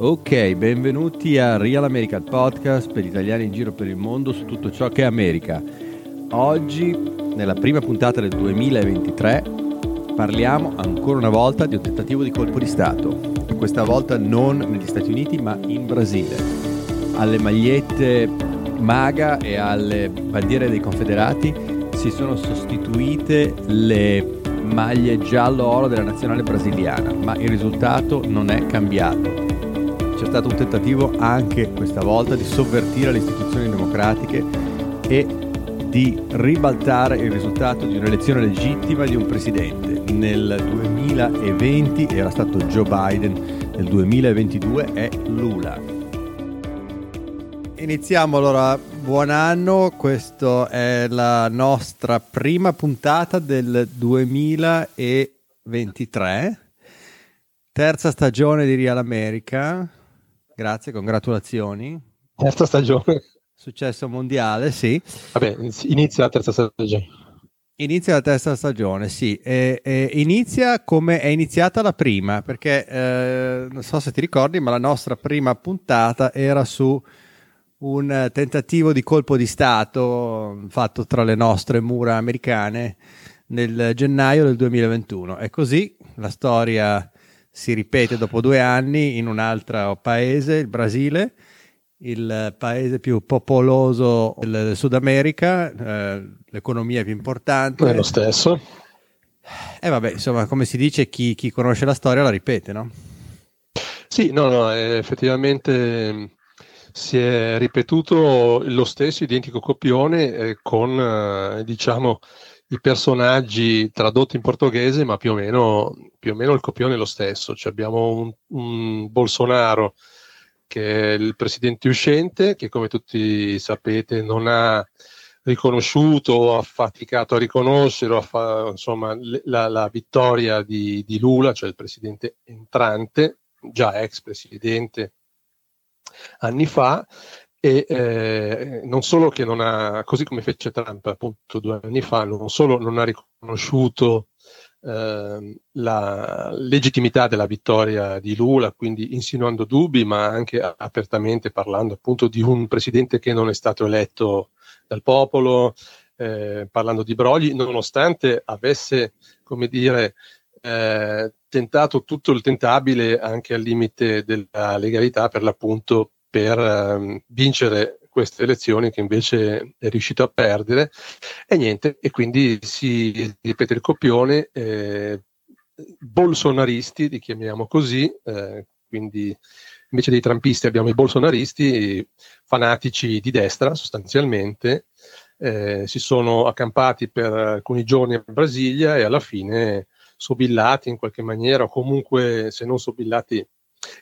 Ok, benvenuti a Real American Podcast per gli italiani in giro per il mondo su tutto ciò che è America. Oggi, nella prima puntata del 2023, parliamo ancora una volta di un tentativo di colpo di Stato. Questa volta non negli Stati Uniti ma in Brasile. Alle magliette MAGA e alle bandiere dei confederati si sono sostituite le maglie giallo-oro della nazionale brasiliana, ma il risultato non è cambiato. C'è stato un tentativo anche questa volta di sovvertire le istituzioni democratiche e di ribaltare il risultato di un'elezione legittima di un presidente. Nel 2020 era stato Joe Biden, nel 2022 è Lula. Iniziamo allora, buon anno, questa è la nostra prima puntata del 2023, terza stagione di Real America, grazie, congratulazioni. Terza stagione. Successo mondiale, sì. Vabbè, inizia la terza stagione. Inizia la terza stagione, sì. E, e inizia come è iniziata la prima, perché eh, non so se ti ricordi, ma la nostra prima puntata era su un tentativo di colpo di Stato fatto tra le nostre mura americane nel gennaio del 2021. E così la storia si ripete dopo due anni in un altro paese, il Brasile, il paese più popoloso del Sud America, eh, l'economia più importante. È lo stesso. E eh, vabbè, insomma, come si dice, chi, chi conosce la storia la ripete, no? Sì, no, no, effettivamente si è ripetuto lo stesso identico copione eh, con, eh, diciamo, i personaggi tradotti in portoghese, ma più o meno, più o meno il copione è lo stesso. Cioè abbiamo un, un Bolsonaro che è il presidente uscente, che come tutti sapete non ha riconosciuto o ha faticato a riconoscere fa, insomma, la, la, vittoria di, di Lula, cioè il presidente entrante, già ex presidente anni fa e eh, non solo che non ha, così come fece Trump appunto due anni fa, non solo non ha riconosciuto eh, la legittimità della vittoria di Lula, quindi insinuando dubbi, ma anche apertamente parlando appunto di un presidente che non è stato eletto dal popolo, eh, parlando di brogli, nonostante avesse, come dire, eh, tentato tutto il tentabile anche al limite della legalità per l'appunto per um, vincere queste elezioni che invece è riuscito a perdere. E niente e quindi si ripete il copione eh, bolsonaristi li chiamiamo così eh, quindi invece dei trampisti abbiamo i bolsonaristi fanatici di destra sostanzialmente eh, si sono accampati per alcuni giorni a Brasilia e alla fine sobillati in qualche maniera o comunque se non sobillati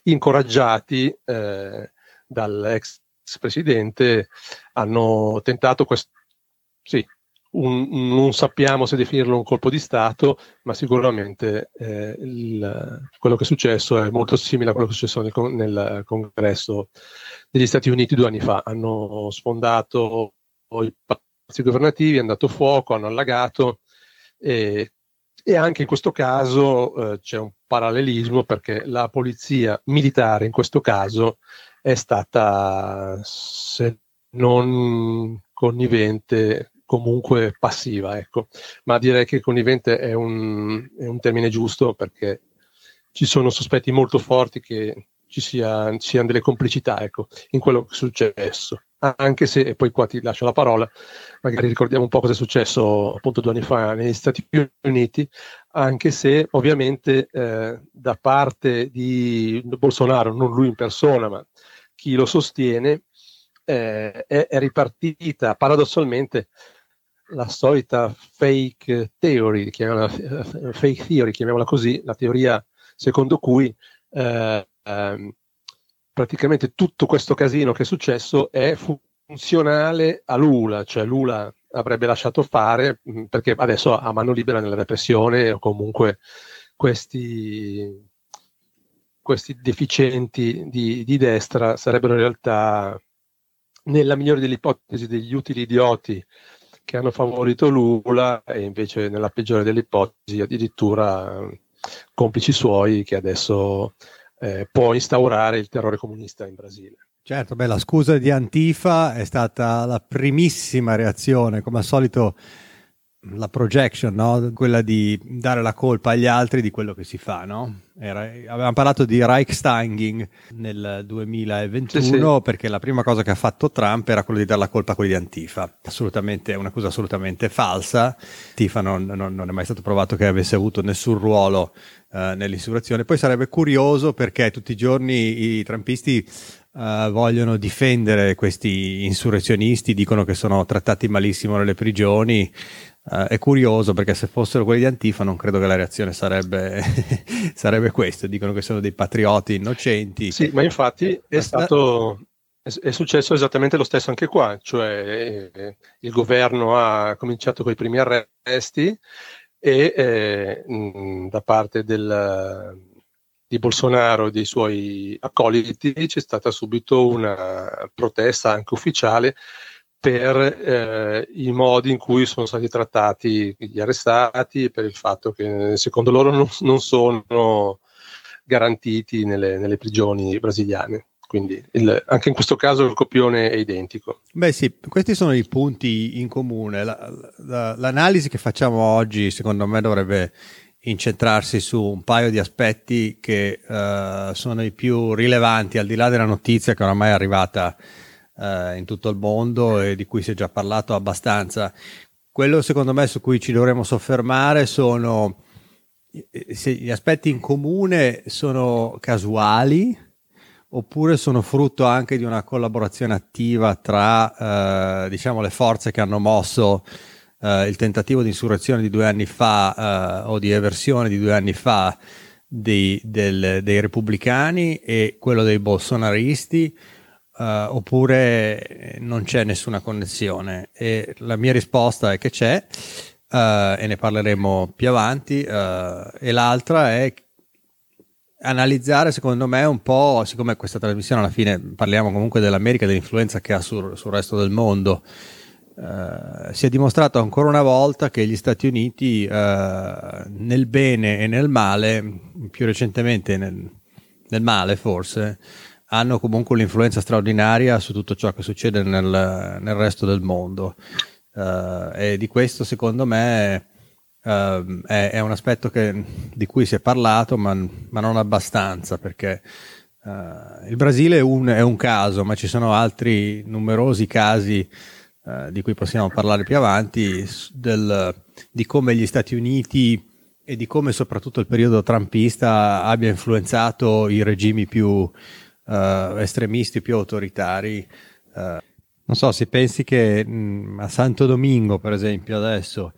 incoraggiati eh, dall'ex presidente hanno tentato questo sì, un, non sappiamo se definirlo un colpo di Stato, ma sicuramente eh, il, quello che è successo è molto simile a quello che è successo nel, nel, congresso degli Stati Uniti due anni fa. Hanno sfondato i palazzi governativi, hanno dato fuoco, hanno allagato e e anche in questo caso eh, c'è un parallelismo perché la polizia militare in questo caso è stata, se non connivente, comunque passiva, ecco. Ma direi che connivente è un, è un termine giusto perché ci sono sospetti molto forti che ci sia, siano delle complicità ecco, in quello che è successo. Anche se, e poi qua ti lascio la parola, magari ricordiamo un po' cosa è successo appunto due anni fa negli Stati Uniti, anche se ovviamente eh, da parte di Bolsonaro, non lui in persona, ma chi lo sostiene, eh, è, è ripartita paradossalmente la solita fake theory, chiamiamola, fake theory, chiamiamola così, la teoria secondo cui eh, ehm, praticamente tutto questo casino che è successo è funzionale a Lula, cioè Lula avrebbe lasciato fare mm, perché adesso ha mano libera nella repressione o comunque questi, questi deficienti di, di destra sarebbero in realtà nella migliore delle ipotesi degli utili idioti che hanno favorito Lula e invece nella peggiore delle ipotesi addirittura complici suoi che adesso eh, può instaurare il terrore comunista in Brasile. Certo, beh, la scusa di Antifa è stata la primissima reazione, come al solito la projection, no? quella di dare la colpa agli altri di quello che si fa. No? Era, avevamo parlato di Reichstanging nel 2021 sì, sì. perché la prima cosa che ha fatto Trump era quello di dare la colpa a quelli di Antifa. Assolutamente, è un'accusa assolutamente falsa. Antifa non, non, non, è mai stato provato che avesse avuto nessun ruolo uh, nell'insurrezione. Poi sarebbe curioso perché tutti i giorni i trumpisti Uh, vogliono difendere questi insurrezionisti, dicono che sono trattati malissimo nelle prigioni. Uh, è curioso perché se fossero quelli di Antifa non credo che la reazione sarebbe, sarebbe questa, dicono che sono dei patrioti innocenti. Sì, ma infatti è stato... È successo esattamente lo stesso anche qua, cioè eh, il governo ha cominciato con i primi arresti e eh, da parte del, di Bolsonaro e dei suoi accoliti c'è stata subito una protesta anche ufficiale per eh, i modi in cui sono stati trattati gli arrestati e per il fatto che secondo loro non, non sono garantiti nelle, nelle prigioni brasiliane. Quindi il, anche in questo caso il copione è identico. Beh sì, questi sono i punti in comune. La, la, l'analisi che facciamo oggi secondo me dovrebbe incentrarsi su un paio di aspetti che uh, sono i più rilevanti al di là della notizia che oramai è arrivata uh, in tutto il mondo e di cui si è già parlato abbastanza. Quello secondo me su cui ci dovremmo soffermare sono se gli aspetti in comune sono casuali oppure sono frutto anche di una collaborazione attiva tra uh, diciamo le forze che hanno mosso uh, il tentativo di insurrezione di due anni fa uh, o di eversione di due anni fa dei, del, dei repubblicani e quello dei bolsonaristi uh, oppure non c'è nessuna connessione. E la mia risposta è che c'è e ne parleremo più avanti e l'altra è analizzare secondo me un po', siccome questa trasmissione alla fine parliamo comunque dell'America, dell'influenza che ha sul, sul resto del mondo, Uh, si è dimostrato ancora una volta che gli Stati Uniti, uh, nel bene e nel male, più recentemente nel, nel, male forse, hanno comunque un'influenza straordinaria su tutto ciò che succede nel, nel resto del mondo. Uh, e di questo secondo me è, è, un aspetto che, di cui si è parlato, ma, ma non abbastanza, perché il Brasile è un, è un caso, ma ci sono altri numerosi casi eh, di cui possiamo parlare più avanti, del, di come gli Stati Uniti e di come soprattutto il periodo trumpista abbia influenzato i regimi più uh, estremisti, più autoritari. Uh, non so, se pensi che mh, mm, a Santo Domingo, per esempio, adesso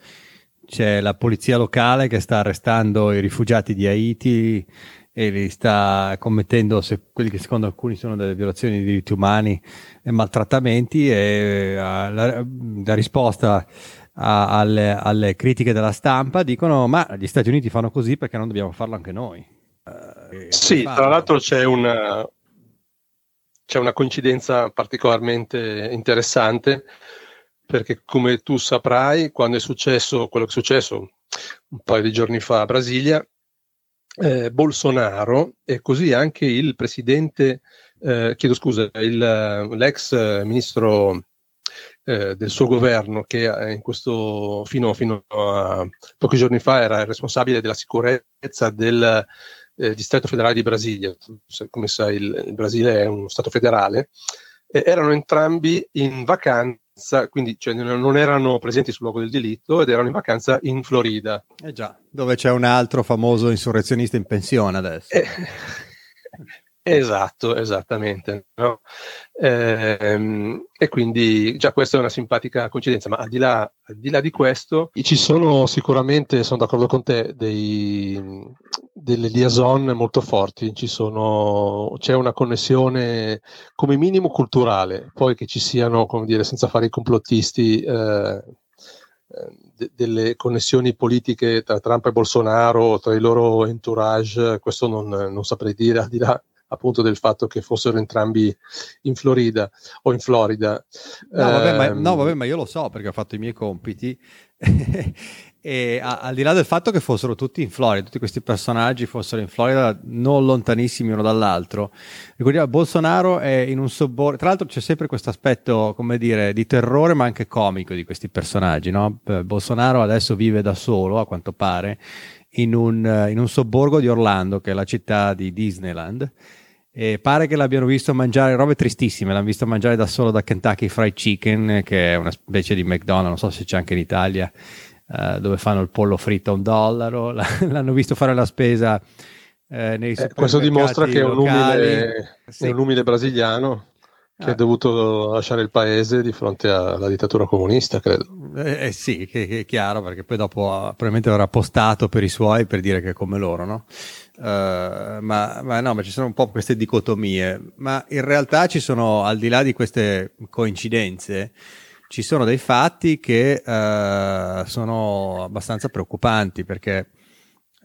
c'è la polizia locale che sta arrestando i rifugiati di Haiti e li sta commettendo se, quelli che secondo alcuni sono delle violazioni di diritti umani e maltrattamenti e uh, la, la, risposta a, alle, alle, critiche della stampa dicono ma gli Stati Uniti fanno così perché non dobbiamo farlo anche noi. Uh, sì, tra l'altro c'è una, c'è una coincidenza particolarmente interessante perché come tu saprai quando è successo quello che è successo un paio di giorni fa a Brasilia eh, Bolsonaro e così anche il presidente, eh, chiedo scusa, il, l'ex ministro eh, del suo governo che in questo, fino, fino, a pochi giorni fa era il responsabile della sicurezza del eh, distretto federale di Brasilia. Come sai il, il Brasile è uno stato federale. erano entrambi in vacanza quindi cioè, non erano presenti sul luogo del delitto ed erano in vacanza in Florida. Eh già, dove c'è un altro famoso insurrezionista in pensione adesso. Eh, Esatto, esattamente. No? Ehm, e quindi già questa è una simpatica coincidenza, ma al di, là, al di, là, di questo ci sono sicuramente, sono d'accordo con te, dei, delle liaison molto forti, sono, c'è una connessione come minimo culturale, poi che ci siano, come dire, senza fare i complottisti, eh, de- delle connessioni politiche tra Trump e Bolsonaro, tra i loro entourage, questo non, non saprei dire, al di là appunto del fatto che fossero entrambi in Florida o in Florida. No vabbè, ma, no, ehm, vabbè, ma io lo so perché ho fatto i miei compiti E a, al di là del fatto che fossero tutti in Florida, tutti questi personaggi fossero in Florida non lontanissimi uno dall'altro, ricordiamo Bolsonaro è in un sobborgo, tra l'altro c'è sempre questo aspetto, come dire, di terrore ma anche comico di questi personaggi, no? Bolsonaro adesso vive da solo, a quanto pare, in un, in un sobborgo di Orlando, che è la città di Disneyland, e pare che l'abbiano visto mangiare robe tristissime. L'hanno visto mangiare da solo da Kentucky Fried Chicken, che è una specie di McDonald's, non so se c'è anche in Italia. Uh, dove fanno il pollo fritto a un dollaro, l'hanno visto fare la spesa eh, nei eh, Questo dimostra che è un, umile, sì. è un umile brasiliano che ah. ha dovuto lasciare il paese di fronte alla dittatura comunista, credo. Eh, eh sì, che, è chiaro, perché poi dopo uh, probabilmente avrà postato per i suoi per dire che è come loro, no? Uh, ma, ma, no, ma ci sono un po' queste dicotomie, ma in realtà ci sono, al di là di queste coincidenze, ci sono dei fatti che uh, sono abbastanza preoccupanti perché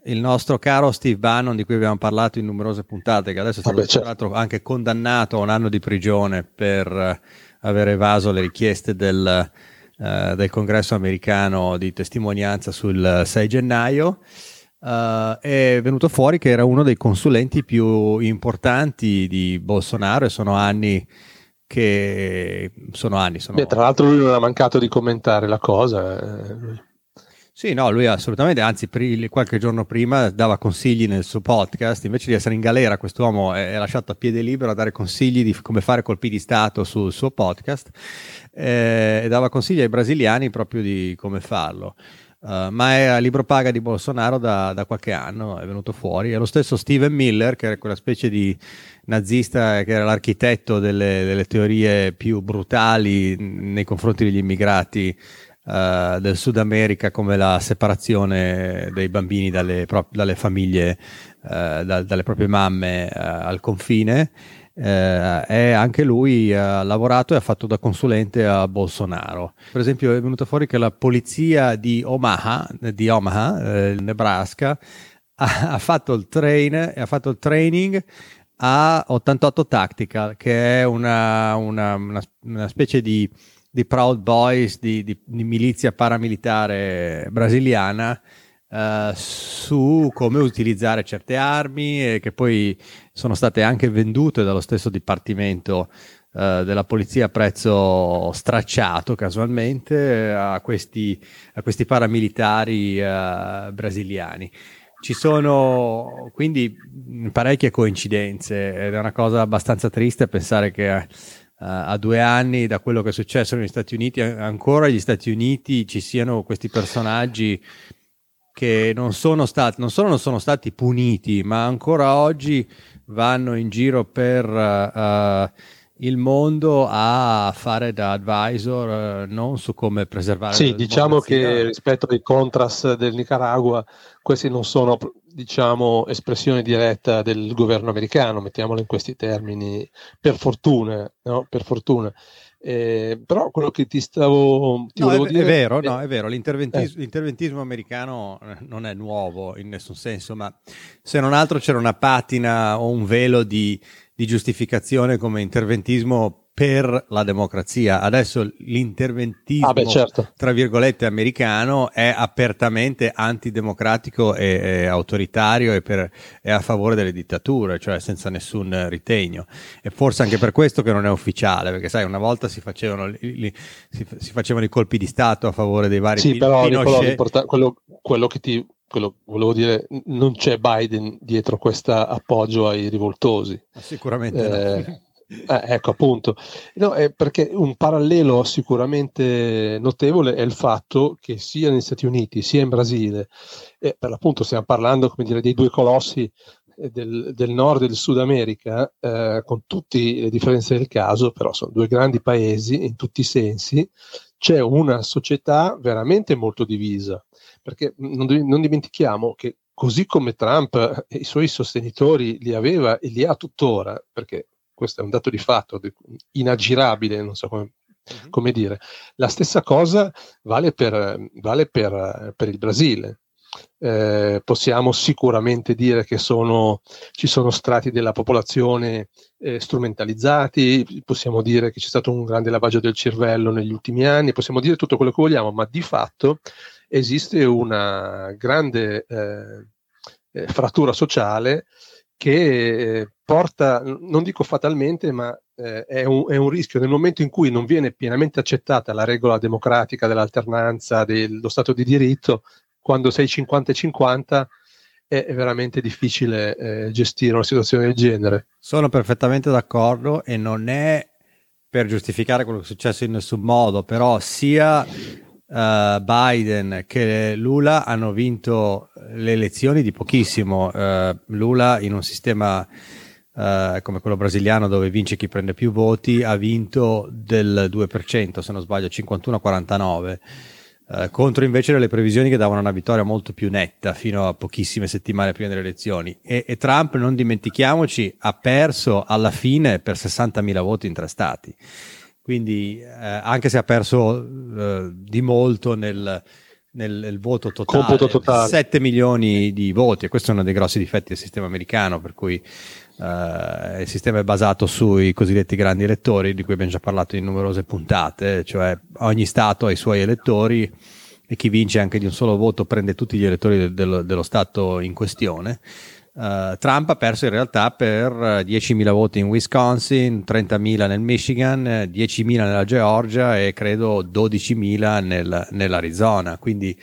il nostro caro Steve Bannon, di cui abbiamo parlato in numerose puntate, che adesso è stato Vabbè, certo. anche condannato a un anno di prigione per uh, aver evaso le richieste del, uh, del, congresso americano di testimonianza sul 6 gennaio. è venuto fuori che era uno dei consulenti più importanti di Bolsonaro e sono anni che sono anni. Sono... Beh, tra l'altro lui non ha mancato di commentare la cosa. Eh. Sì, no, lui assolutamente, anzi pri- qualche giorno prima dava consigli nel suo podcast, invece di essere in galera quest'uomo è, è lasciato a piede libero a dare consigli di come fare colpi di Stato sul suo podcast eh, e dava consigli ai brasiliani proprio di come farlo. Uh, ma è a libro paga di Bolsonaro da, da, qualche anno, è venuto fuori. È lo stesso Steven Miller, che era quella specie di nazista che era l'architetto delle, delle teorie più brutali nei confronti degli immigrati uh, del Sud America, come la separazione dei bambini dalle, pro- dalle famiglie, uh, da, dalle proprie mamme al confine eh, anche lui ha lavorato e ha fatto da consulente a Bolsonaro. Per esempio è venuto fuori che la polizia di Omaha, di Omaha eh, Nebraska, ha, ha, fatto il train, ha fatto il training a 88 Tactical, che è una, una, una, una specie di, di, Proud Boys, di, di, di milizia paramilitare brasiliana Uh, su come utilizzare certe armi e che poi sono state anche vendute dallo stesso dipartimento uh, della polizia a prezzo stracciato casualmente a questi, a questi paramilitari uh, brasiliani. Ci sono quindi parecchie coincidenze ed è una cosa abbastanza triste pensare che a due anni da quello che è successo negli Stati Uniti, ancora negli Stati Uniti ci siano questi personaggi che non sono stati, non solo non sono stati puniti, ma ancora oggi vanno in giro per uh, il mondo a fare da advisor uh, non su come preservare sì diciamo che rispetto ai contras del Nicaragua questi non sono diciamo espressione diretta del governo americano mettiamolo in questi termini per fortuna no? per fortuna eh, però quello che ti stavo ti no, è, dire è vero, no, è vero l'interventismo, eh. l'interventismo, americano eh, non è nuovo in nessun senso, ma se non altro c'era una patina o un velo di, di giustificazione come interventismo per la democrazia. Adesso l'interventismo, ah beh, certo. tra virgolette, americano è apertamente antidemocratico e, e autoritario e per, è a favore delle dittature, cioè senza nessun ritegno. E forse anche per questo che non è ufficiale, perché sai, una volta si facevano, li, si, si facevano i colpi di Stato a favore dei vari Sì, però quello, quello che ti quello volevo dire, non c'è Biden dietro questo appoggio ai rivoltosi. Sicuramente eh, no. Eh, ecco appunto, no, è perché un parallelo sicuramente notevole è il fatto che sia negli Stati Uniti sia in Brasile, e per l'appunto stiamo parlando come dire, dei due colossi eh, del, del, nord e del sud America, eh, con tutte le differenze del caso, però sono due grandi paesi in tutti i sensi, c'è una società veramente molto divisa, perché non, non dimentichiamo che così come Trump e i suoi sostenitori li aveva e li ha tuttora, perché questo è un dato di fatto inaggirabile, non so come, uh-huh. come dire. La stessa cosa vale per, vale per, per il Brasile. Eh, possiamo sicuramente dire che sono, ci sono strati della popolazione eh, strumentalizzati, possiamo dire che c'è stato un grande lavaggio del cervello negli ultimi anni, possiamo dire tutto quello che vogliamo, ma di fatto esiste una grande eh, eh frattura sociale che eh, porta, non dico fatalmente, ma eh, è, un, è, un, rischio. Nel momento in cui non viene pienamente accettata la regola democratica dell'alternanza, dello Stato di diritto, quando sei 50-50 è veramente difficile eh, gestire una situazione del genere. Sono perfettamente d'accordo e non è per giustificare quello che è successo in nessun modo, però sia uh, Biden che Lula hanno vinto le elezioni di pochissimo. Uh, Lula in un sistema uh, come quello brasiliano dove vince chi prende più voti ha vinto del 2%, se non sbaglio 51-49. Uh, contro invece le previsioni che davano una vittoria molto più netta fino a pochissime settimane prima delle elezioni. E, e Trump, non dimentichiamoci, ha perso alla fine per 60.000 voti in tre stati. Quindi eh, anche se ha perso eh, di molto nel, nel, nel voto totale, totale, 7 milioni di voti e questo è uno dei grossi difetti del sistema americano per cui eh, il sistema è basato sui cosiddetti grandi elettori di cui abbiamo già parlato in numerose puntate, cioè ogni stato ha i suoi elettori e chi vince anche di un solo voto prende tutti gli elettori del, del, dello stato in questione Uh, Trump ha perso in realtà per 10.000 voti in Wisconsin, 30.000 nel Michigan, 10.000 nella Georgia e credo 12.000 nel, nell'Arizona. Quindi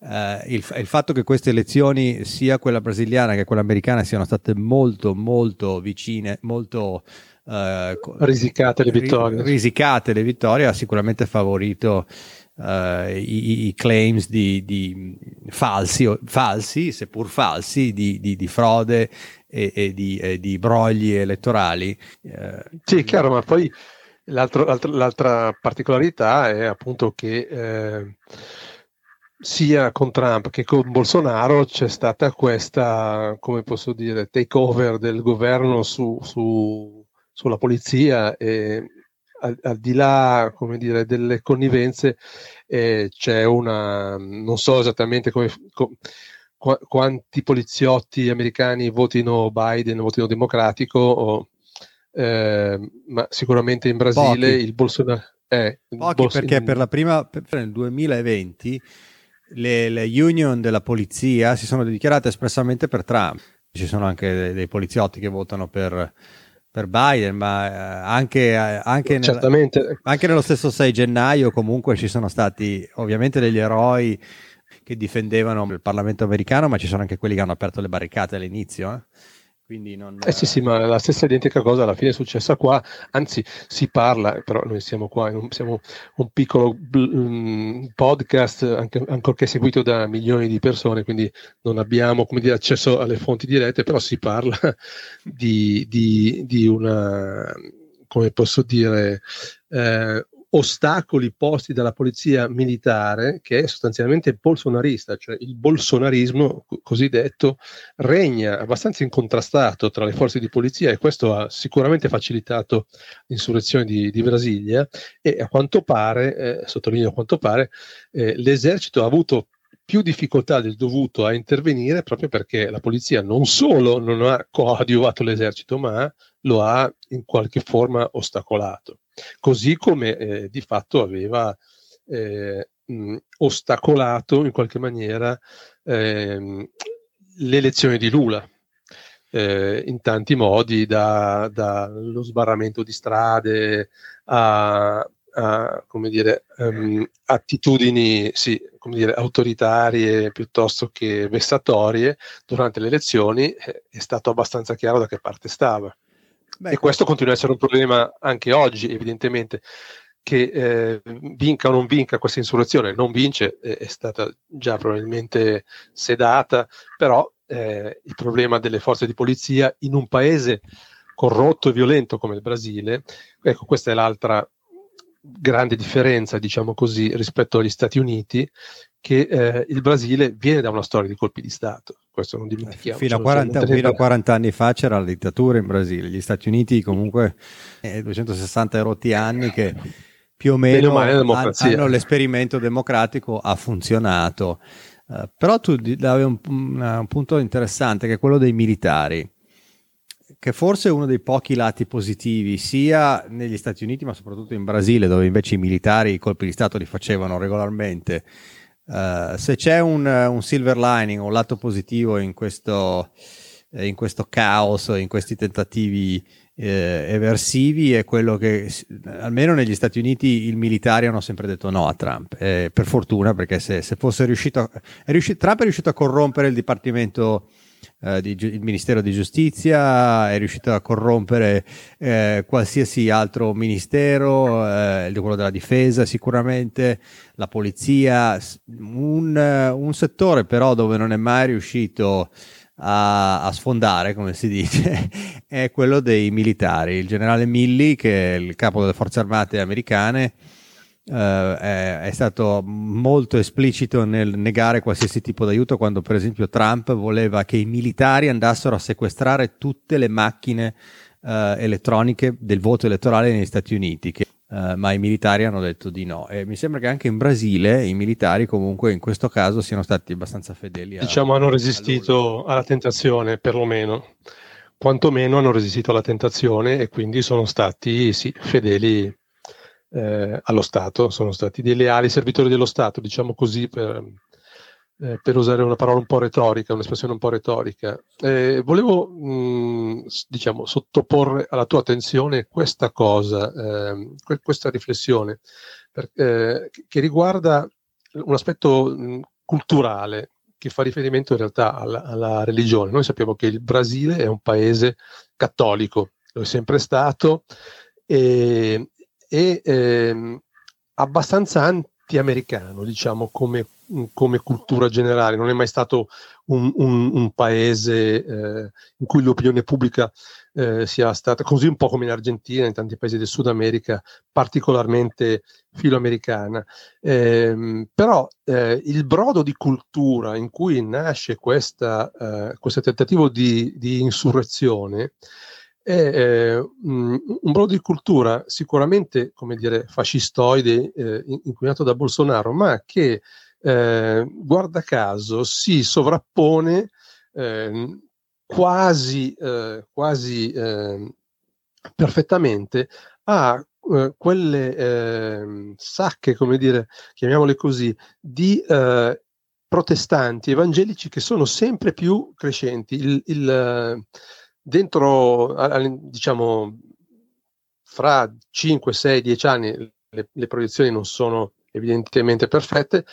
uh, il, il, fatto che queste elezioni, sia quella brasiliana che quella americana, siano state molto, molto vicine, molto uh, risicate le vittorie, risicate le vittorie ha sicuramente favorito uh, i, i, claims di, di falsi, falsi, seppur falsi, di, di, di frode e, e, di, e, di, brogli elettorali. Uh, sì, chiaro, ma poi l'altra, l'altra particolarità è appunto che eh, sia con Trump che con Bolsonaro c'è stata questa, come posso dire, takeover del governo su, su, sulla polizia e al, al, di là come dire, delle connivenze eh, c'è una, non so esattamente come, co, qu- quanti poliziotti americani votino Biden, votino democratico, o, eh, ma sicuramente in Brasile Pochi. il Bolsonaro... Eh, Pochi Bols- perché in... per la prima, per, nel 2020 le, le union della polizia si sono dichiarate espressamente per Trump. Ci sono anche dei, dei poliziotti che votano per per Biden, ma eh, anche, eh, anche, nel, anche, nello stesso 6 gennaio comunque ci sono stati ovviamente degli eroi che difendevano il Parlamento americano, ma ci sono anche quelli che hanno aperto le barricate all'inizio. Eh? Quindi non... Eh sì, sì, ma la stessa identica cosa alla fine è successa qua, anzi si parla, però noi siamo qua, siamo un piccolo um, podcast, anche, ancorché seguito da milioni di persone, quindi non abbiamo come dire, accesso alle fonti dirette, però si parla di, di, di una, come posso dire, eh, ostacoli posti dalla polizia militare che è sostanzialmente bolsonarista, cioè il bolsonarismo cosiddetto regna abbastanza incontrastato tra le forze di polizia e questo ha sicuramente facilitato l'insurrezione di, di Brasilia. E a quanto pare, eh, sottolineo a quanto pare, eh, l'esercito ha avuto più difficoltà del dovuto a intervenire proprio perché la polizia non solo non ha coadiuvato l'esercito, ma lo ha in qualche forma ostacolato così come eh, di fatto aveva eh, mh, ostacolato in qualche maniera eh, l'elezione di Lula. Eh, in tanti modi, dallo da sbarramento di strade a, a dire, um, attitudini sì, dire, autoritarie piuttosto che vessatorie durante le elezioni, eh, è stato abbastanza chiaro da che parte stava. Beh, e questo continua a essere un problema anche oggi, evidentemente, che eh, vinca o non vinca questa insurrezione, non vince, eh, è stata già probabilmente sedata, però eh, il problema delle forze di polizia in un paese corrotto e violento come il Brasile, ecco questa è l'altra grande differenza, diciamo così, rispetto agli Stati Uniti, che eh, il Brasile viene da una storia di colpi di Stato, questo non dimentichiamo. Fino a, 40, fino a 40 anni fa c'era la dittatura in Brasile, gli Stati Uniti comunque eh, 260 rotti anni che più o meno han, hanno l'esperimento democratico, ha funzionato. Uh, però tu un, un, un punto interessante che è quello dei militari che forse è uno dei pochi lati positivi, sia negli Stati Uniti, ma soprattutto in Brasile, dove invece i militari i colpi di Stato li facevano regolarmente, Uh, se c'è un, un, silver lining, un lato positivo in questo, eh, in questo caos, in questi tentativi eh, eversivi, è quello che almeno negli Stati Uniti i militari hanno sempre detto no a Trump. Eh, per fortuna, perché se, se fosse riuscito, è riuscito, Trump è riuscito a corrompere il Dipartimento eh, di, il Ministero di Giustizia, è riuscito a corrompere eh, qualsiasi altro ministero, eh, quello della difesa sicuramente, la polizia, un, un, settore però dove non è mai riuscito a, a, sfondare, come si dice, è quello dei militari. Il generale Milley, che è il capo delle forze armate americane, Uh, è, è, stato molto esplicito nel negare qualsiasi tipo di aiuto quando per esempio Trump voleva che i militari andassero a sequestrare tutte le macchine uh, elettroniche del voto elettorale negli Stati Uniti che, uh, ma i militari hanno detto di no. E mi sembra che anche in Brasile i militari comunque in questo caso siano stati abbastanza fedeli a, diciamo hanno resistito alla tentazione perlomeno. Quantomeno hanno resistito alla tentazione e quindi sono stati sì, fedeli eh, allo Stato, sono stati dei leali servitori dello Stato, diciamo così per, eh, per usare una parola un po' retorica, un'espressione un po' retorica. Eh, volevo mh, diciamo, sottoporre alla tua attenzione questa cosa, ehm, questa riflessione, per, eh, che riguarda un aspetto mh, culturale che fa riferimento in realtà alla, alla religione. Noi sappiamo che il Brasile è un paese cattolico, lo è sempre stato, e, e ehm, abbastanza anti-americano, diciamo, come, come, cultura generale. Non è mai stato un, un, un paese eh, in cui l'opinione pubblica eh, sia stata, così un po' come in Argentina, in tanti paesi del Sud America, particolarmente filoamericana. Eh, però eh, il brodo di cultura in cui nasce questa, eh, questo tentativo di, di insurrezione è eh, un brodo di cultura sicuramente, come dire, fascistoide, eh, inquinato da Bolsonaro, ma che, eh, guarda caso, si sovrappone ehm, quasi, eh, quasi ehm, perfettamente a eh, quelle ehm, sacche, come dire, chiamiamole così, di eh, protestanti evangelici che sono sempre più crescenti. Il, il, dentro, diciamo, fra 5, 6, 10 anni le, le proiezioni non sono evidentemente perfette,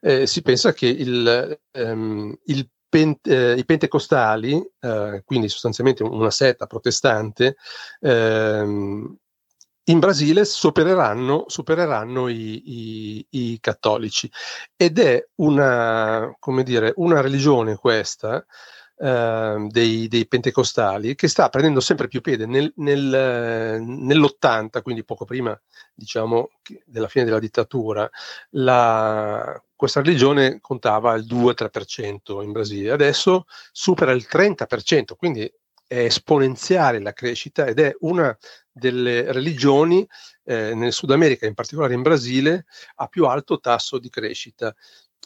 eh, si pensa che il, ehm, il pent- eh, i pentecostali, eh, quindi sostanzialmente una setta protestante, ehm, in Brasile supereranno, supereranno i, i, i, cattolici. Ed è una, come dire, una religione questa Ehm, dei, dei, pentecostali che sta prendendo sempre più piede nel, nel, nell'80, quindi poco prima diciamo, della fine della dittatura, la, questa religione contava il 2-3% in Brasile, adesso supera il 30%, quindi è esponenziale la crescita ed è una delle religioni eh, nel Sud America, in particolare in Brasile, a più alto tasso di crescita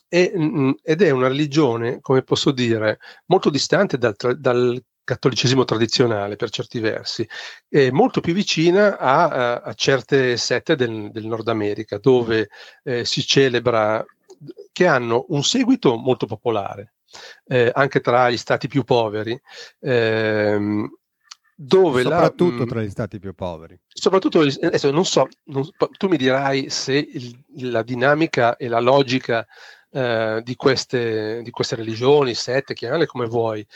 e, mh, ed è una religione, come posso dire, molto distante dal, dal cattolicesimo tradizionale per certi versi, è molto più vicina a, a, a certe sette del, del, Nord America, dove eh, si celebra, che hanno un seguito molto popolare, eh, anche tra gli stati più poveri. Ehm, dove soprattutto la, tra gli stati più poveri. Soprattutto, adesso non so, non, tu mi dirai se il, la dinamica e la logica eh, di, queste, di, queste, religioni, sette, chiamale come vuoi,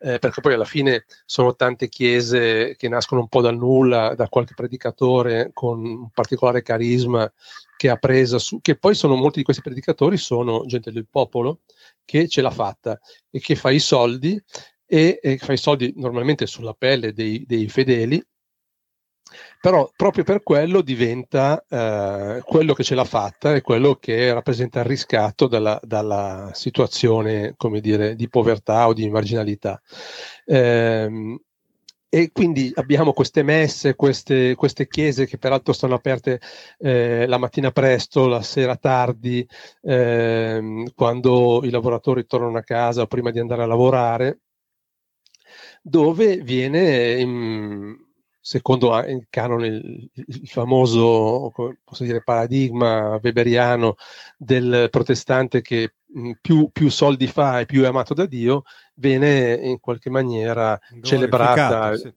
eh, perché poi alla fine sono tante chiese che nascono un po' dal nulla, da qualche predicatore con un particolare carisma che ha preso su, che poi sono molti di questi predicatori sono gente del popolo che ce l'ha fatta e che fa i soldi e, e fa i soldi normalmente sulla pelle dei, dei fedeli però proprio per quello diventa eh, quello che ce l'ha fatta e quello che rappresenta il riscatto dalla, dalla situazione, come dire, di povertà o di marginalità. Eh, e quindi abbiamo queste messe, queste, queste, chiese che peraltro stanno aperte eh, la mattina presto, la sera tardi, eh, quando i lavoratori tornano a casa o prima di andare a lavorare, dove viene in, secondo il canone, il, famoso posso dire, paradigma weberiano del protestante che più, più, soldi fa e più è amato da Dio, viene in qualche maniera celebrata, sì.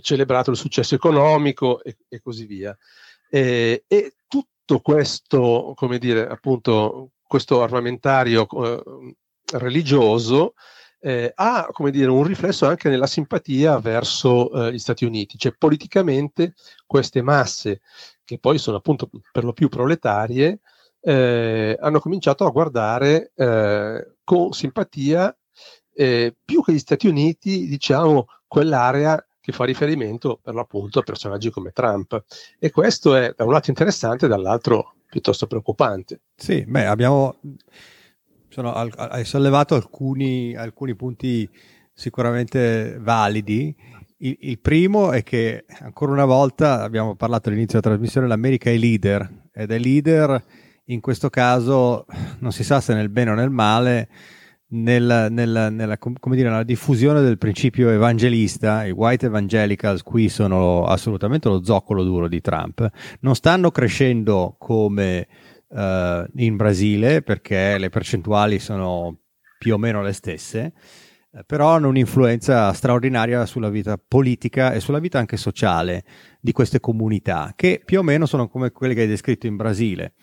celebrato il successo economico e, e così via. E, e, tutto questo, come dire, appunto, questo armamentario eh, religioso eh, ha come dire, un riflesso anche nella simpatia verso eh, gli Stati Uniti, cioè politicamente queste masse che poi sono appunto per lo più proletarie eh, hanno cominciato a guardare eh, con simpatia eh, più che gli Stati Uniti, diciamo, quell'area che fa riferimento per l'appunto a personaggi come Trump. E questo è da un lato interessante, dall'altro piuttosto preoccupante. Sì, beh, abbiamo sono, hai sollevato alcuni, alcuni punti sicuramente validi. Il, il, primo è che ancora una volta abbiamo parlato all'inizio della trasmissione, l'America è leader ed è leader. In questo caso non si sa se nel bene o nel male nel, nel, nella, dire, nella, diffusione del principio evangelista, i white evangelicals qui sono assolutamente lo zoccolo duro di Trump, non stanno crescendo come uh, in Brasile perché le percentuali sono più o meno le stesse, uh, però hanno un'influenza straordinaria sulla vita politica e sulla vita anche sociale di queste comunità, che più o meno sono come quelle che hai descritto in Brasile,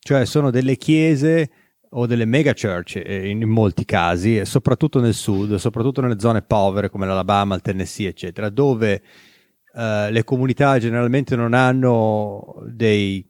cioè sono delle chiese o delle mega church eh, in, molti casi, soprattutto nel sud, soprattutto nelle zone povere come l'Alabama, il Tennessee, eccetera, dove uh, le comunità generalmente non hanno dei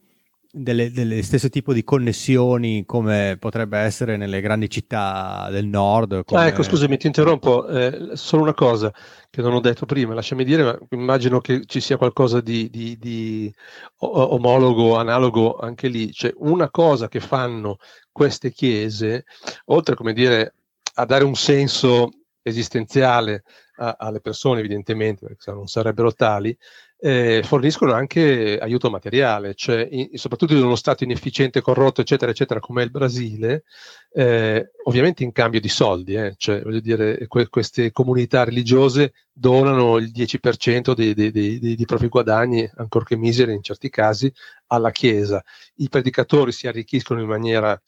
delle, delle stesse tipo di connessioni come potrebbe essere nelle grandi città del nord. Come... Ah, ecco, scusami, ti interrompo. Eh, solo una cosa che non ho detto prima, lasciami dire, ma immagino che ci sia qualcosa di, di, di omologo, analogo anche lì. Cioè, una cosa che fanno queste chiese, oltre come dire, a dare un senso esistenziale a, alle persone, evidentemente, perché se non sarebbero tali, eh, forniscono anche aiuto materiale, cioè in, soprattutto in uno stato inefficiente, corrotto, eccetera, eccetera, come il Brasile, eh, ovviamente in cambio di soldi, eh, cioè voglio dire, que- queste comunità religiose donano il 10% dei, dei, dei, dei, propri guadagni, ancorché miseri in certi casi, alla Chiesa. I predicatori si arricchiscono in maniera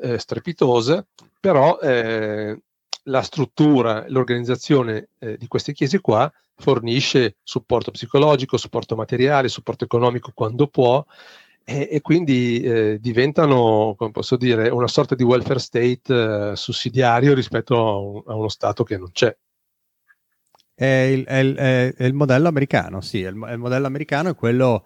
eh, strepitosa, però eh, la struttura, l'organizzazione eh, di queste chiese qua fornisce supporto psicologico, supporto materiale, supporto economico quando può e, e quindi eh, diventano, come posso dire, una sorta di welfare state eh, sussidiario rispetto a, un, a, uno Stato che non c'è. È il, è il, è il modello americano, sì, il, il modello americano è quello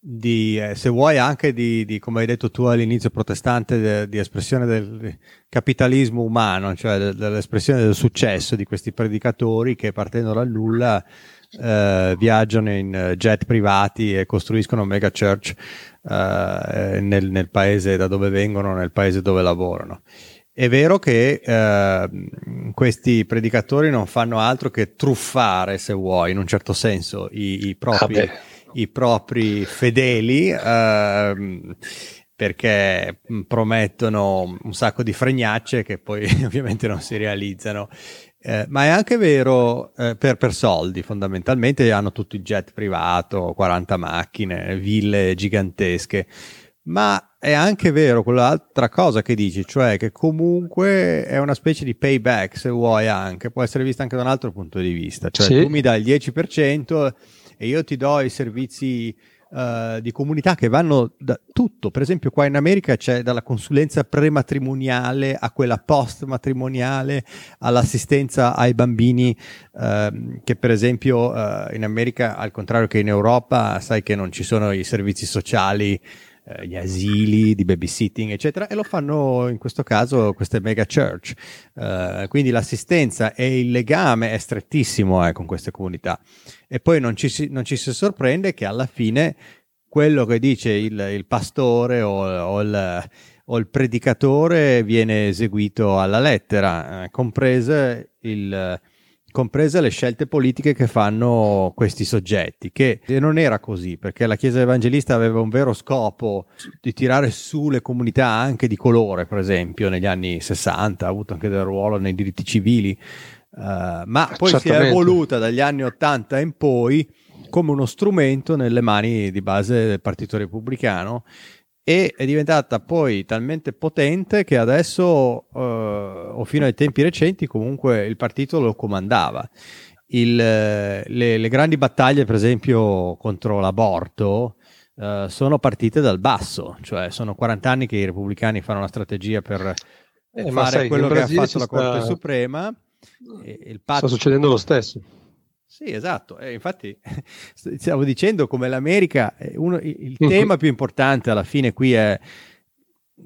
di, eh, se vuoi anche di, di, come hai detto tu all'inizio protestante, de, di espressione del capitalismo umano, cioè de, dell'espressione del successo di questi predicatori che partendo dal nulla eh, viaggiano in jet privati e costruiscono mega church eh, nel, nel, paese da dove vengono, nel paese dove lavorano. È vero che eh, questi predicatori non fanno altro che truffare, se vuoi, in un certo senso, i, i propri... Ah i propri fedeli ehm, perché promettono un sacco di fregnacce che poi ovviamente non si realizzano. Eh, ma è anche vero eh, per, per, soldi, fondamentalmente hanno tutto il jet privato, 40 macchine, ville gigantesche. Ma è anche vero quell'altra cosa che dici, cioè che comunque è una specie di payback, se vuoi anche, può essere vista anche da un altro punto di vista. Cioè sì. tu mi dai il 10% e io ti do i servizi uh, di comunità che vanno da tutto. Per esempio, qua in America c'è dalla consulenza prematrimoniale a quella post-matrimoniale all'assistenza ai bambini, uh, che per esempio uh, in America, al contrario che in Europa, sai che non ci sono i servizi sociali eh, gli asili di babysitting, eccetera, e lo fanno in questo caso queste mega church. Uh, quindi l'assistenza e il legame è strettissimo eh, con queste comunità. E poi non ci, si, non ci, si, sorprende che alla fine quello che dice il, il pastore o, o, il, o, il, predicatore viene eseguito alla lettera, eh, comprese il comprese le scelte politiche che fanno questi soggetti, che non era così, perché la Chiesa evangelista aveva un vero scopo di tirare su le comunità anche di colore, per esempio, negli anni 60, ha avuto anche del ruolo nei diritti civili, uh, ma poi si è evoluta dagli anni 80 in poi come uno strumento nelle mani di base del Partito Repubblicano e è diventata poi talmente potente che adesso, eh, o fino ai tempi recenti, comunque il partito lo comandava. Il, le, le, grandi battaglie, per esempio, contro l'aborto, eh, sono partite dal basso, cioè sono 40 anni che i repubblicani fanno una strategia per eh, fare sai, quello che ha fatto la Corte Suprema. il patto... Sta succedendo lo stesso. Sì, esatto. Eh, infatti, stavo dicendo come l'America, uno, il uh-huh. tema più importante alla fine qui è,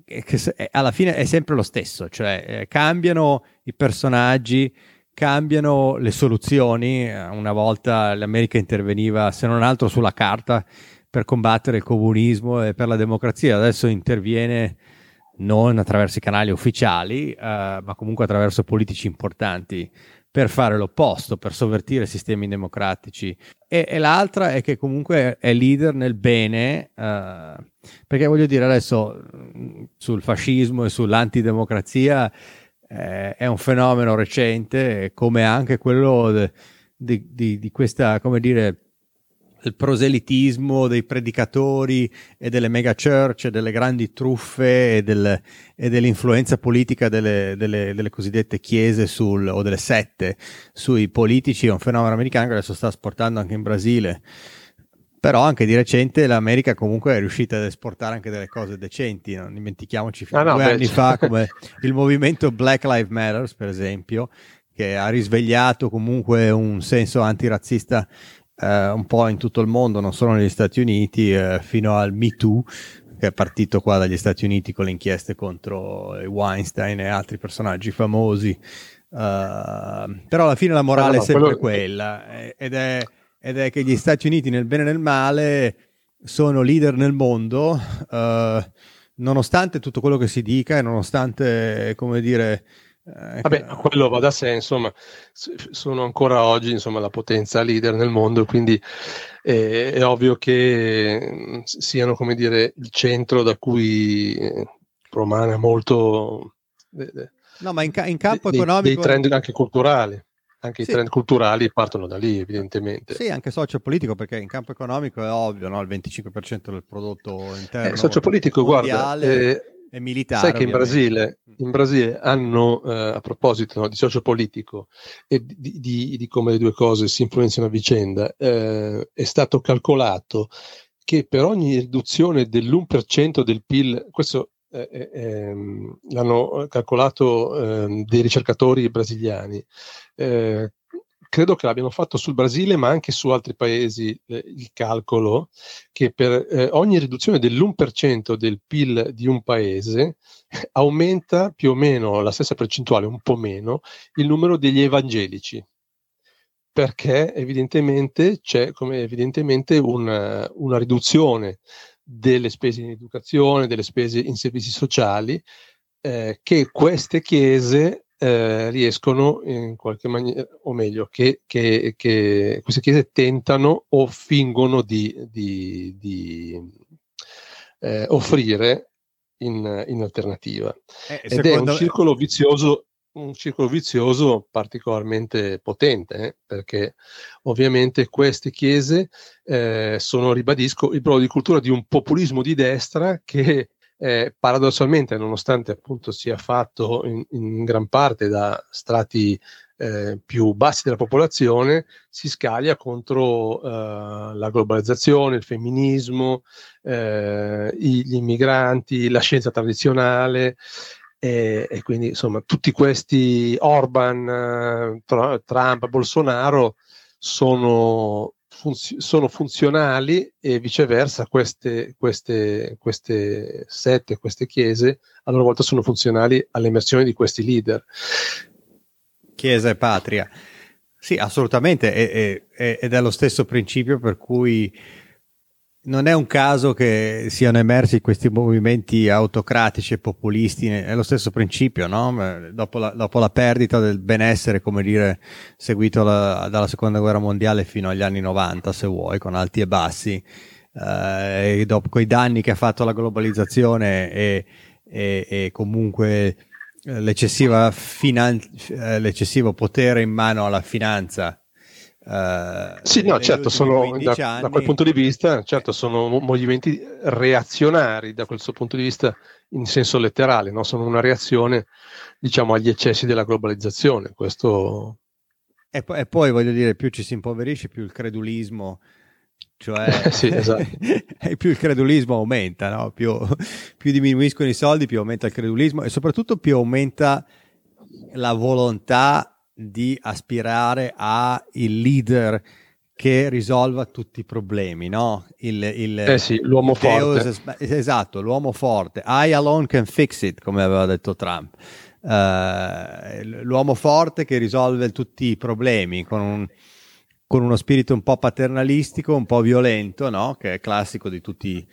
è che alla fine è sempre lo stesso, cioè eh, cambiano i personaggi, cambiano le soluzioni. Una volta l'America interveniva, se non altro, sulla carta per combattere il comunismo e per la democrazia, adesso interviene non attraverso i canali ufficiali, uh, ma comunque attraverso politici importanti per fare l'opposto, per sovvertire sistemi democratici. E, e l'altra è che comunque è leader nel bene, uh, perché voglio dire adesso sul fascismo e sull'antidemocrazia eh, è un fenomeno recente, come anche quello di, di, di questa, come dire, il proselitismo dei predicatori e delle mega church, delle grandi truffe e, del, e dell'influenza politica delle, delle, delle, cosiddette chiese sul, o delle sette sui politici è un fenomeno americano che adesso sta sportando anche in Brasile. Però anche di recente l'America comunque è riuscita ad esportare anche delle cose decenti, non dimentichiamoci fino ah, no, due beh, anni fa come il movimento Black Lives Matter, per esempio, che ha risvegliato comunque un senso antirazzista eh, un po' in tutto il mondo, non solo negli Stati Uniti, eh, fino al Me Too, che è partito qua dagli Stati Uniti con le inchieste contro Weinstein e altri personaggi famosi. Uh, però alla fine la morale no, no, è sempre quello... quella, eh, ed è, ed è, che gli Stati Uniti, nel bene e nel male, sono leader nel mondo. Uh, nonostante tutto quello che si dica e nonostante, come dire, eh, Vabbè, quello va da sé, insomma, sono ancora oggi insomma, la potenza leader nel mondo, quindi è, è ovvio che mm, siano come dire il centro da cui eh, promana molto de, de, no, ma in, ca- in campo de, economico dei trend anche culturali. Anche sì. i trend culturali partono da lì, evidentemente. Sì, anche sociopolitico, perché in campo economico è ovvio, no? il 25% del prodotto interno. Eh, sociopolitico, guarda, eh, e militare. Sai che in Brasile, in Brasile, hanno, eh, a proposito no, di sociopolitico e di, di, di, come le due cose si influenzano a vicenda, eh, è stato calcolato che per ogni riduzione dell'1% del PIL, questo eh, eh ehm, l'hanno calcolato ehm, dei ricercatori brasiliani, eh, credo che l'abbiano fatto sul Brasile, ma anche su altri paesi eh, il calcolo che per eh, ogni riduzione dell'1% del PIL di un paese aumenta più o meno la stessa percentuale, un po' meno, il numero degli evangelici. Perché evidentemente c'è come evidentemente una, una riduzione delle spese in educazione, delle spese in servizi sociali, eh, che queste chiese eh, riescono in qualche maniera, o meglio, che, che, che, queste chiese tentano o fingono di, di, di eh, offrire in, in alternativa. Eh, Ed è un circolo vizioso un circolo vizioso particolarmente potente, eh, perché ovviamente queste chiese eh, sono, ribadisco, il brodo di cultura di un populismo di destra che eh, paradossalmente, nonostante appunto sia fatto in, in gran parte da strati eh, più bassi della popolazione, si scaglia contro eh, la globalizzazione, il femminismo, eh, gli immigranti, la scienza tradizionale. E, e, quindi insomma tutti questi Orban, eh, Trump, Bolsonaro sono funzi- sono funzionali e viceversa queste, queste, queste sette, queste chiese a loro volta sono funzionali all'emersione di questi leader. Chiesa e patria. Sì, assolutamente, e, e, ed è lo stesso principio per cui non è un caso che siano emersi questi movimenti autocratici e populisti, è lo stesso principio, no? dopo, la, dopo, la, perdita del benessere, come dire, seguito la, dalla seconda guerra mondiale fino agli anni 90, se vuoi, con alti e bassi, eh, e dopo quei danni che ha fatto la globalizzazione e, e, e comunque finan- eh, l'eccessivo potere in mano alla finanza Uh, sì, no, certo, sono, da, da, quel punto di vista, certo, sono movimenti reazionari da questo punto di vista in senso letterale, no? sono una reazione, diciamo, agli eccessi della globalizzazione. Questo... E, poi, e poi voglio dire, più ci si impoverisce, più il credulismo cioè sì, esatto. più il credulismo aumenta, no? più, più, diminuiscono i soldi, più aumenta il credulismo e soprattutto più aumenta la volontà di aspirare a il leader che risolva tutti i problemi, no? Il, il, eh sì, l'uomo forte. esatto, l'uomo forte. I alone can fix it, come aveva detto Trump. Uh, l'uomo forte che risolve tutti i problemi con, un, con, uno spirito un po' paternalistico, un po' violento, no? Che è classico di tutti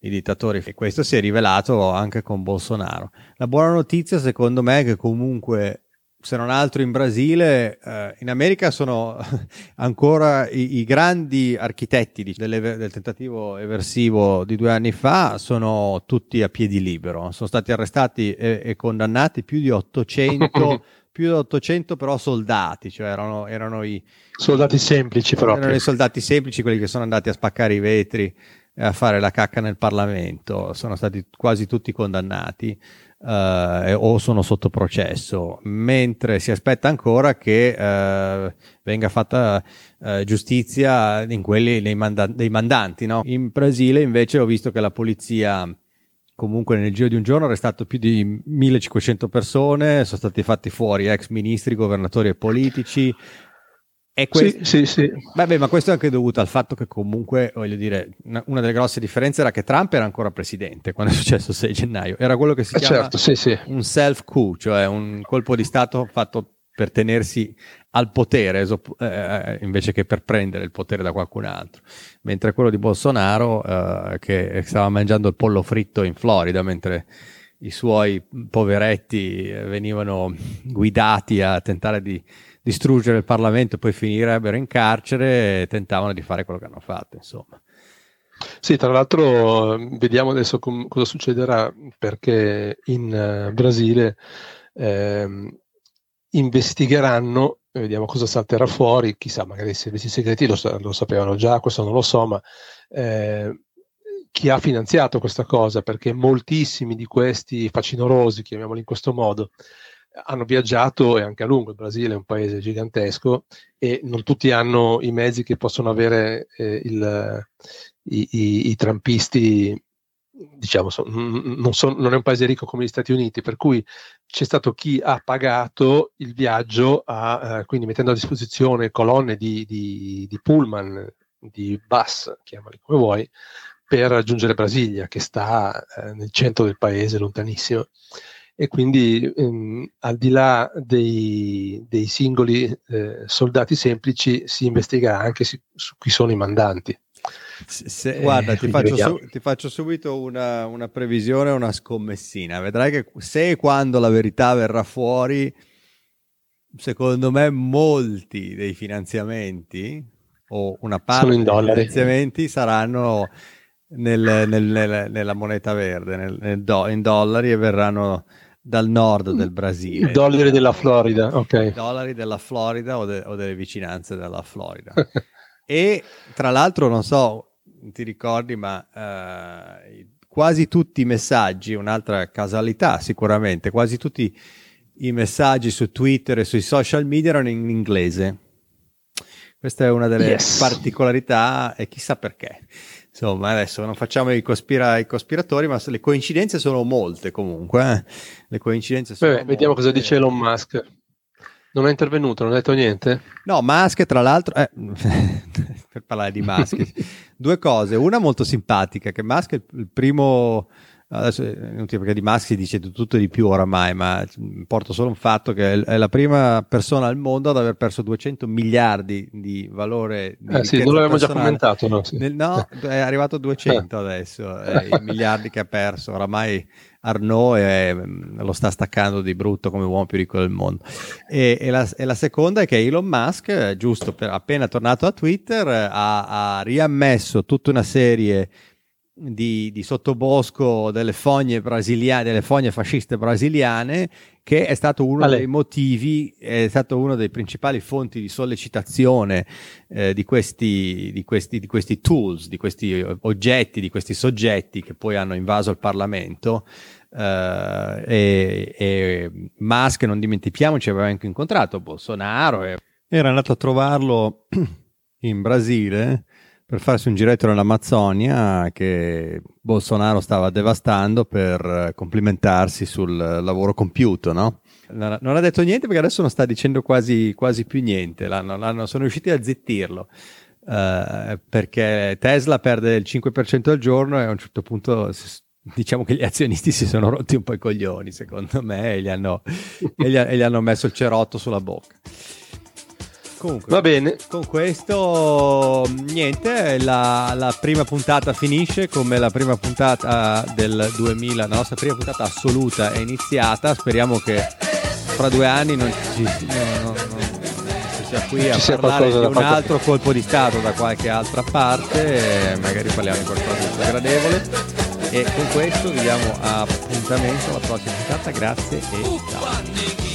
i dittatori. E questo si è rivelato anche con Bolsonaro. La buona notizia, secondo me, è che comunque se non altro in Brasile, eh, in America sono ancora i, i grandi architetti di, del tentativo eversivo di due anni fa, sono tutti a piedi libero, sono stati arrestati e, e condannati più di 800, più di 800 però soldati, cioè erano, erano i soldati semplici proprio. Erano i soldati semplici, quelli che sono andati a spaccare i vetri e a fare la cacca nel Parlamento, sono stati quasi tutti condannati eh, o sono sotto processo, mentre si aspetta ancora che eh, venga fatta eh, giustizia in quelli dei, manda- dei mandanti. No? In Brasile invece ho visto che la polizia comunque nel giro di un giorno ha arrestato più di 1500 persone, sono stati fatti fuori ex ministri, governatori e politici, e questo, sì, sì, sì. Vabbè, ma questo è anche dovuto al fatto che comunque, voglio dire, una delle grosse differenze era che Trump era ancora presidente quando è successo il 6 gennaio. Era quello che si eh chiama certo, sì, sì. un self-coup, cioè un colpo di Stato fatto per tenersi al potere eh, eh, invece che per prendere il potere da qualcun altro. Mentre quello di Bolsonaro, eh, che stava mangiando il pollo fritto in Florida mentre i suoi poveretti venivano guidati a tentare di distruggere il Parlamento e poi finirebbero in carcere e tentavano di fare quello che hanno fatto, insomma. Sì, tra l'altro vediamo adesso com- cosa succederà perché in uh, Brasile eh, investigheranno, vediamo cosa salterà fuori, chissà, magari i servizi segreti lo, lo sapevano già, questo non lo so, ma eh, chi ha finanziato questa cosa, perché moltissimi di questi facinorosi, chiamiamoli in questo modo, hanno viaggiato e anche a lungo, il Brasile è un paese gigantesco e non tutti hanno i mezzi che possono avere eh, il, i, i, i, trampisti, diciamo, so, non, son, non, è un paese ricco come gli Stati Uniti, per cui c'è stato chi ha pagato il viaggio, a, eh, quindi mettendo a disposizione colonne di, di, di pullman, di bus, chiamali come vuoi, per raggiungere Brasilia, che sta eh, nel centro del paese, lontanissimo e quindi ehm, al di là dei, dei singoli eh, soldati semplici si investiga anche si, su chi sono i mandanti. Se, se, eh, guarda, ti faccio, su, ti faccio, subito una, una previsione, una scommessina. Vedrai che se e quando la verità verrà fuori, secondo me molti dei finanziamenti o una parte dei finanziamenti saranno nel, nel, nel, nella moneta verde, do, in dollari e verranno dal nord del Brasile. I dollari della Florida, ok. I dollari della Florida o, de- o delle vicinanze della Florida. e tra l'altro, non so, ti ricordi, ma uh, quasi tutti i messaggi, un'altra casualità sicuramente, quasi tutti i messaggi su Twitter e sui social media erano in inglese. Questa è una delle yes. particolarità e chissà perché. Insomma, adesso non facciamo i, cospira- i, cospiratori, ma le coincidenze sono molte comunque. Eh? Le coincidenze sono Beh, Vediamo cosa dice Elon Musk. Non è intervenuto, non ha detto niente? No, Musk, tra l'altro, eh, per parlare di Musk, due cose. Una molto simpatica, che Musk è il primo adesso è inutile perché di Musk si dice tutto di più oramai, ma porto solo un fatto che è la prima persona al mondo ad aver perso 200 miliardi di valore. Di eh sì, non l'avevamo già commentato, no? Sì. Nel, no, è arrivato a 200 eh. adesso, eh, i miliardi che ha perso, oramai Arnaud è, mm, lo sta staccando di brutto come uomo più ricco del mondo. E, e, la, e la, seconda è che Elon Musk, giusto per, appena tornato a Twitter, ha, ha riammesso tutta una serie di, di sottobosco delle fogne brasiliane, delle fogne fasciste brasiliane che è stato uno Ale. dei motivi, è stato uno dei principali fonti di sollecitazione eh, di, questi, di, questi, di, questi, tools, di questi oggetti, di questi soggetti che poi hanno invaso il Parlamento. Eh, e, e Musk, non dimentichiamoci, aveva anche incontrato Bolsonaro e era andato a trovarlo in Brasile per farsi un giretto nell'Amazzonia che Bolsonaro stava devastando per complimentarsi sul lavoro compiuto, no? Non ha detto niente perché adesso non sta dicendo quasi, quasi più niente, l'hanno, l'hanno, sono riusciti a zittirlo. Uh, perché Tesla perde il 5% al giorno e a un certo punto diciamo che gli azionisti si sono rotti un po' i coglioni secondo me e gli hanno, e gli, e gli hanno messo il cerotto sulla bocca. Comunque, Va bene. Con questo, niente, la, la, prima puntata finisce come la prima puntata del 2000, la nostra prima puntata assoluta è iniziata. Speriamo che fra due anni non ci, no, no, no, sia qui a parlare di un altro colpo di Stato da qualche altra parte, magari parliamo di qualcosa di gradevole. E con questo vi diamo appuntamento alla prossima puntata. Grazie e ciao.